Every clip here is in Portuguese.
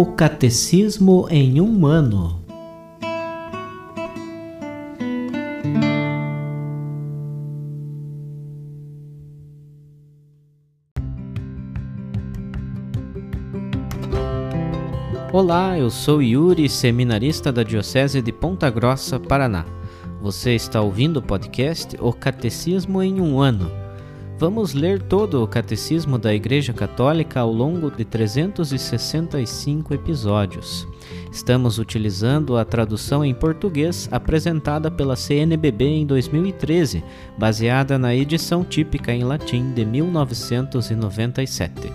O Catecismo em um ano. Olá, eu sou Yuri, seminarista da Diocese de Ponta Grossa, Paraná. Você está ouvindo o podcast O Catecismo em um ano Vamos ler todo o Catecismo da Igreja Católica ao longo de 365 episódios. Estamos utilizando a tradução em português apresentada pela CNBB em 2013, baseada na edição típica em latim de 1997.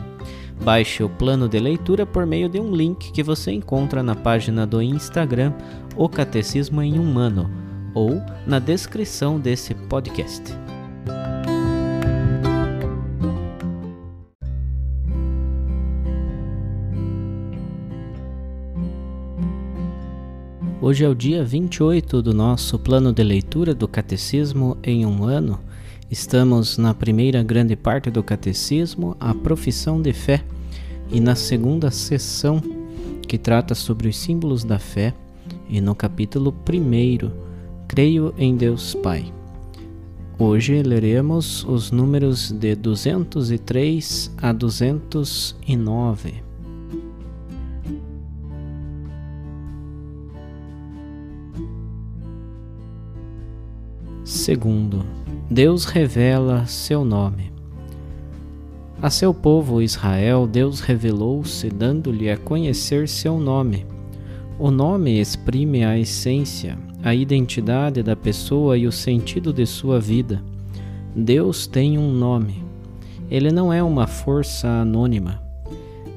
Baixe o plano de leitura por meio de um link que você encontra na página do Instagram O Catecismo em um Ano ou na descrição desse podcast. Hoje é o dia 28 do nosso plano de leitura do Catecismo em um ano. Estamos na primeira grande parte do Catecismo, a profissão de fé, e na segunda sessão, que trata sobre os símbolos da fé, e no capítulo 1, Creio em Deus Pai. Hoje leremos os números de 203 a 209. Segundo, Deus revela seu nome. A seu povo Israel, Deus revelou-se, dando-lhe a conhecer seu nome. O nome exprime a essência, a identidade da pessoa e o sentido de sua vida. Deus tem um nome. Ele não é uma força anônima.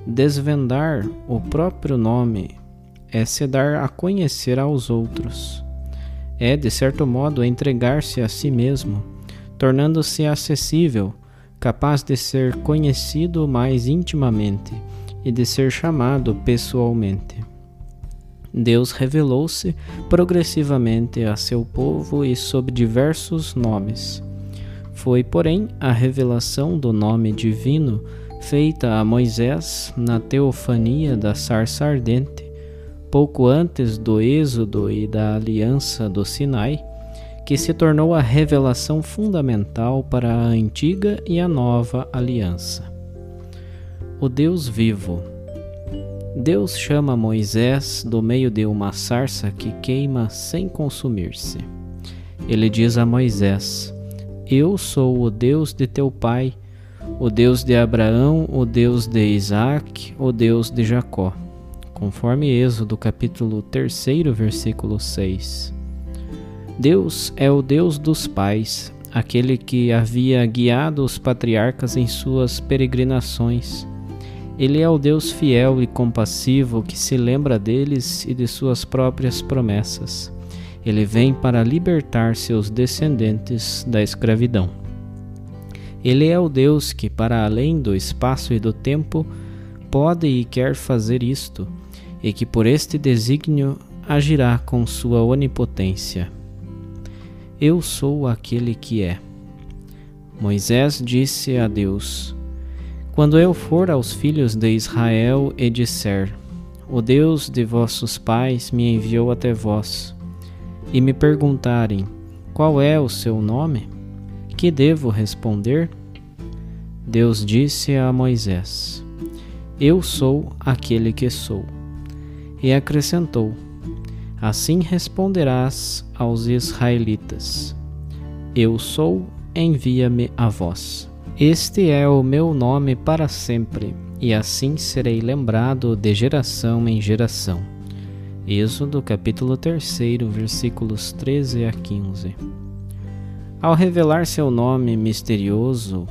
Desvendar o próprio nome é se dar a conhecer aos outros é, de certo modo, entregar-se a si mesmo, tornando-se acessível, capaz de ser conhecido mais intimamente e de ser chamado pessoalmente. Deus revelou-se progressivamente a seu povo e sob diversos nomes. Foi, porém, a revelação do nome divino feita a Moisés na teofania da sarça ardente pouco antes do Êxodo e da Aliança do Sinai, que se tornou a revelação fundamental para a antiga e a nova aliança. O Deus vivo. Deus chama Moisés do meio de uma sarça que queima sem consumir-se. Ele diz a Moisés: Eu sou o Deus de teu pai, o Deus de Abraão, o Deus de Isaac, o Deus de Jacó conforme Êxodo capítulo 3, versículo 6. Deus é o Deus dos pais, aquele que havia guiado os patriarcas em suas peregrinações. Ele é o Deus fiel e compassivo que se lembra deles e de suas próprias promessas. Ele vem para libertar seus descendentes da escravidão. Ele é o Deus que, para além do espaço e do tempo, pode e quer fazer isto e que por este desígnio agirá com sua onipotência. Eu sou aquele que é. Moisés disse a Deus: Quando eu for aos filhos de Israel e disser: O Deus de vossos pais me enviou até vós, e me perguntarem: Qual é o seu nome? Que devo responder? Deus disse a Moisés: Eu sou aquele que sou. E acrescentou: Assim responderás aos israelitas: Eu sou, envia-me a vós. Este é o meu nome para sempre, e assim serei lembrado de geração em geração. Êxodo capítulo 3, versículos 13 a 15. Ao revelar seu nome misterioso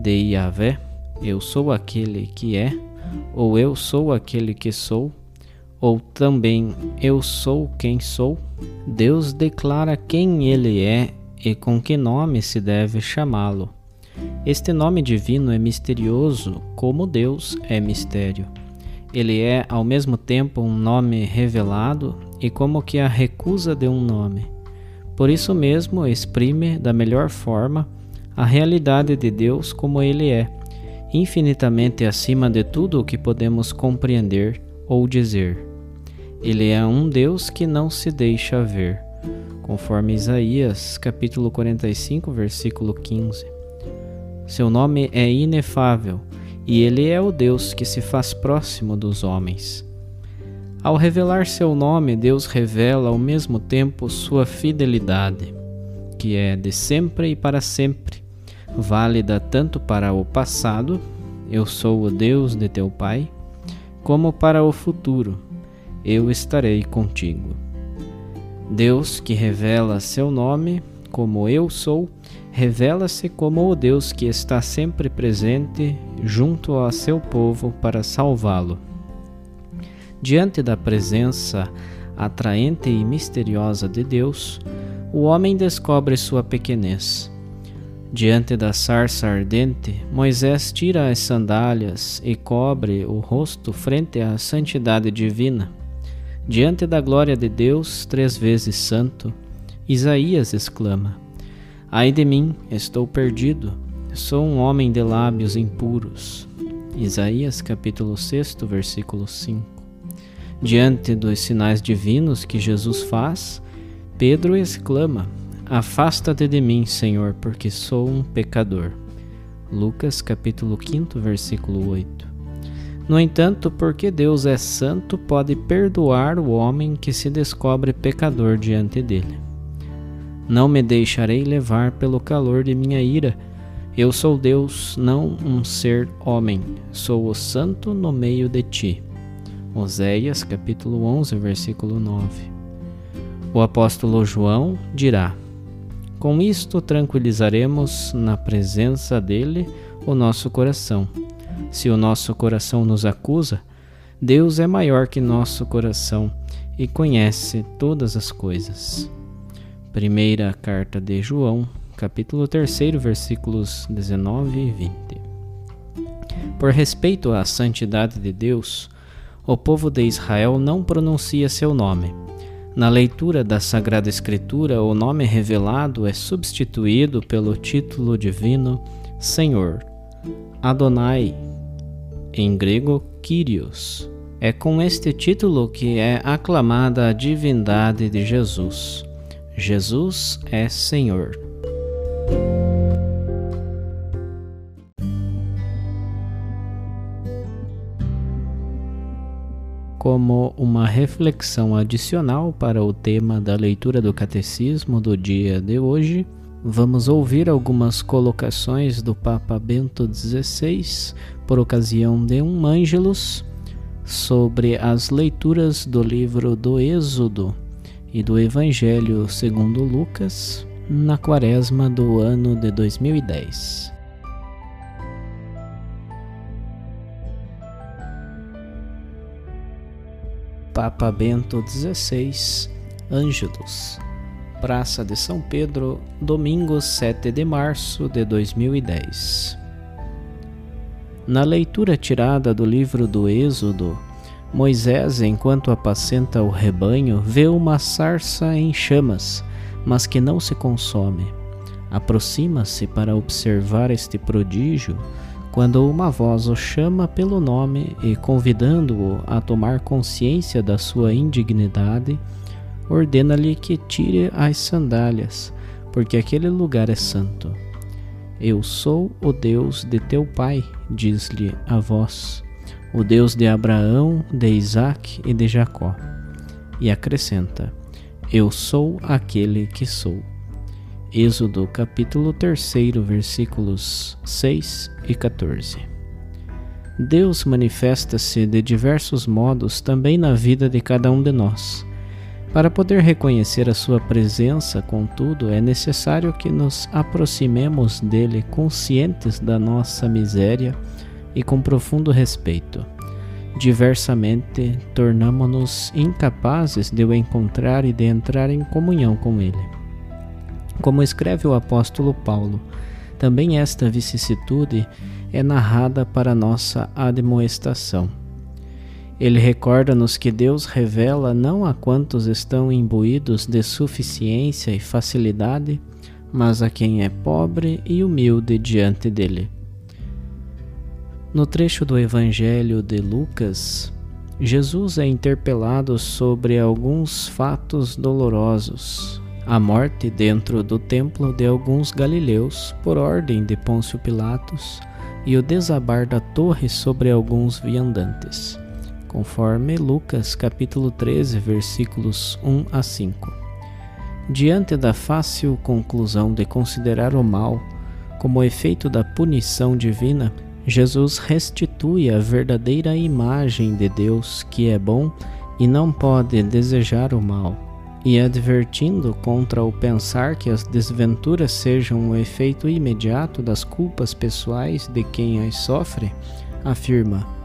de Yahvé, eu sou aquele que é, ou eu sou aquele que sou, ou também eu sou quem sou, Deus declara quem ele é e com que nome se deve chamá-lo. Este nome divino é misterioso, como Deus é mistério. Ele é ao mesmo tempo um nome revelado e como que a recusa de um nome. Por isso mesmo exprime da melhor forma a realidade de Deus como ele é, infinitamente acima de tudo o que podemos compreender ou dizer: Ele é um Deus que não se deixa ver, conforme Isaías, capítulo 45, versículo 15. Seu nome é inefável e ele é o Deus que se faz próximo dos homens. Ao revelar seu nome, Deus revela ao mesmo tempo sua fidelidade, que é de sempre e para sempre, válida tanto para o passado, eu sou o Deus de teu Pai, como para o futuro, eu estarei contigo. Deus que revela seu nome, como eu sou, revela-se como o Deus que está sempre presente junto a seu povo para salvá-lo. Diante da presença atraente e misteriosa de Deus, o homem descobre sua pequenez. Diante da sarça ardente, Moisés tira as sandálias e cobre o rosto frente à santidade divina. Diante da glória de Deus, três vezes santo, Isaías exclama: Ai de mim, estou perdido. Sou um homem de lábios impuros. Isaías capítulo 6, versículo 5. Diante dos sinais divinos que Jesus faz, Pedro exclama: Afasta-te de mim, Senhor, porque sou um pecador. Lucas capítulo 5, versículo 8. No entanto, porque Deus é santo, pode perdoar o homem que se descobre pecador diante dele. Não me deixarei levar pelo calor de minha ira. Eu sou Deus, não um ser homem. Sou o santo no meio de ti. Oséias capítulo 11, versículo 9. O apóstolo João dirá: Com isto tranquilizaremos na presença dele o nosso coração. Se o nosso coração nos acusa, Deus é maior que nosso coração e conhece todas as coisas. Primeira carta de João, capítulo 3, versículos 19 e 20. Por respeito à santidade de Deus, o povo de Israel não pronuncia seu nome. Na leitura da Sagrada Escritura, o nome revelado é substituído pelo título divino Senhor, Adonai, em grego Kyrios. É com este título que é aclamada a divindade de Jesus. Jesus é Senhor. Como uma reflexão adicional para o tema da leitura do Catecismo do dia de hoje, vamos ouvir algumas colocações do Papa Bento XVI por ocasião de um Ângelus sobre as leituras do livro do Êxodo e do Evangelho segundo Lucas na quaresma do ano de 2010. Papa Bento XVI, Ângelos, Praça de São Pedro, domingo 7 de março de 2010. Na leitura tirada do livro do Êxodo, Moisés, enquanto apacenta o rebanho, vê uma sarça em chamas, mas que não se consome. Aproxima-se para observar este prodígio, quando uma voz o chama pelo nome e, convidando-o a tomar consciência da sua indignidade, ordena-lhe que tire as sandálias, porque aquele lugar é santo. Eu sou o Deus de teu pai, diz-lhe a voz o Deus de Abraão, de Isaac e de Jacó. E acrescenta: Eu sou aquele que sou. Êxodo capítulo 3, versículos 6 e 14. Deus manifesta-se de diversos modos também na vida de cada um de nós. Para poder reconhecer a Sua presença, contudo, é necessário que nos aproximemos dele conscientes da nossa miséria e com profundo respeito. Diversamente, tornamo-nos incapazes de o encontrar e de entrar em comunhão com ele. Como escreve o apóstolo Paulo, também esta vicissitude é narrada para nossa admoestação. Ele recorda-nos que Deus revela não a quantos estão imbuídos de suficiência e facilidade, mas a quem é pobre e humilde diante dele. No trecho do Evangelho de Lucas, Jesus é interpelado sobre alguns fatos dolorosos. A morte dentro do templo de alguns galileus, por ordem de Pôncio Pilatos, e o desabar da torre sobre alguns viandantes, conforme Lucas capítulo 13, versículos 1 a 5. Diante da fácil conclusão de considerar o mal como efeito da punição divina, Jesus restitui a verdadeira imagem de Deus que é bom e não pode desejar o mal, e advertindo contra o pensar que as desventuras sejam o efeito imediato das culpas pessoais de quem as sofre, afirma: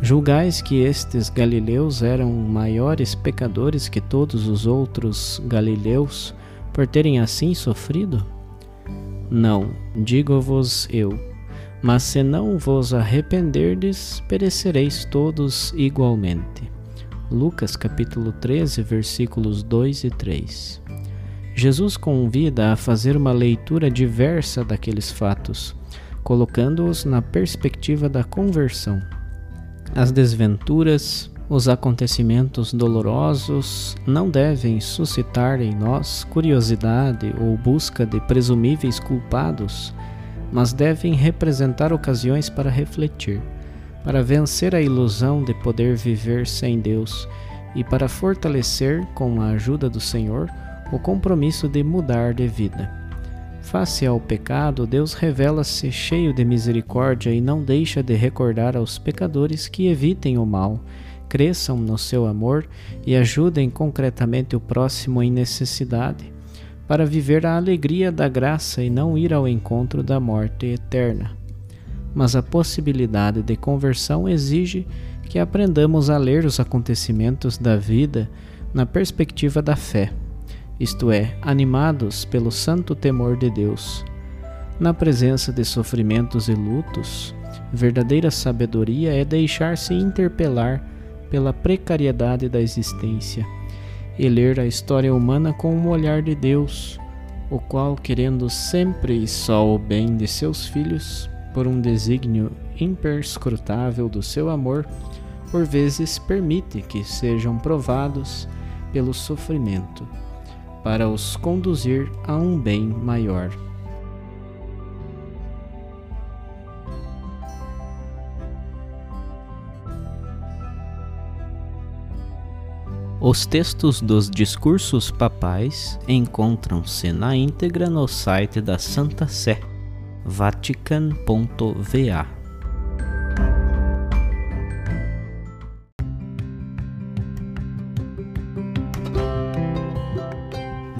Julgais que estes galileus eram maiores pecadores que todos os outros galileus por terem assim sofrido? Não, digo-vos eu mas se não vos arrependerdes, perecereis todos igualmente. Lucas capítulo 13, versículos 2 e 3. Jesus convida a fazer uma leitura diversa daqueles fatos, colocando-os na perspectiva da conversão. As desventuras, os acontecimentos dolorosos não devem suscitar em nós curiosidade ou busca de presumíveis culpados mas devem representar ocasiões para refletir, para vencer a ilusão de poder viver sem Deus e para fortalecer, com a ajuda do Senhor, o compromisso de mudar de vida. Face ao pecado, Deus revela-se cheio de misericórdia e não deixa de recordar aos pecadores que evitem o mal, cresçam no seu amor e ajudem concretamente o próximo em necessidade para viver a alegria da graça e não ir ao encontro da morte eterna. Mas a possibilidade de conversão exige que aprendamos a ler os acontecimentos da vida na perspectiva da fé, isto é, animados pelo santo temor de Deus. Na presença de sofrimentos e lutos, verdadeira sabedoria é deixar-se interpelar pela precariedade da existência e ler a história humana com o olhar de Deus, o qual, querendo sempre e só o bem de seus filhos, por um desígnio imperscrutável do seu amor, por vezes permite que sejam provados pelo sofrimento, para os conduzir a um bem maior. Os textos dos discursos papais encontram-se na íntegra no site da Santa Sé, vatican.va.